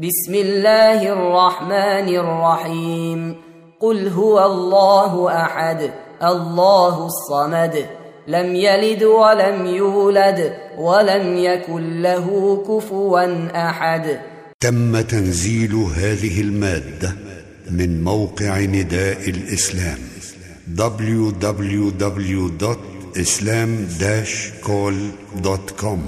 بسم الله الرحمن الرحيم. قل هو الله أحد الله الصمد. لم يلد ولم يولد ولم يكن له كفوا أحد. تم تنزيل هذه المادة من موقع نداء الإسلام www.islam-call.com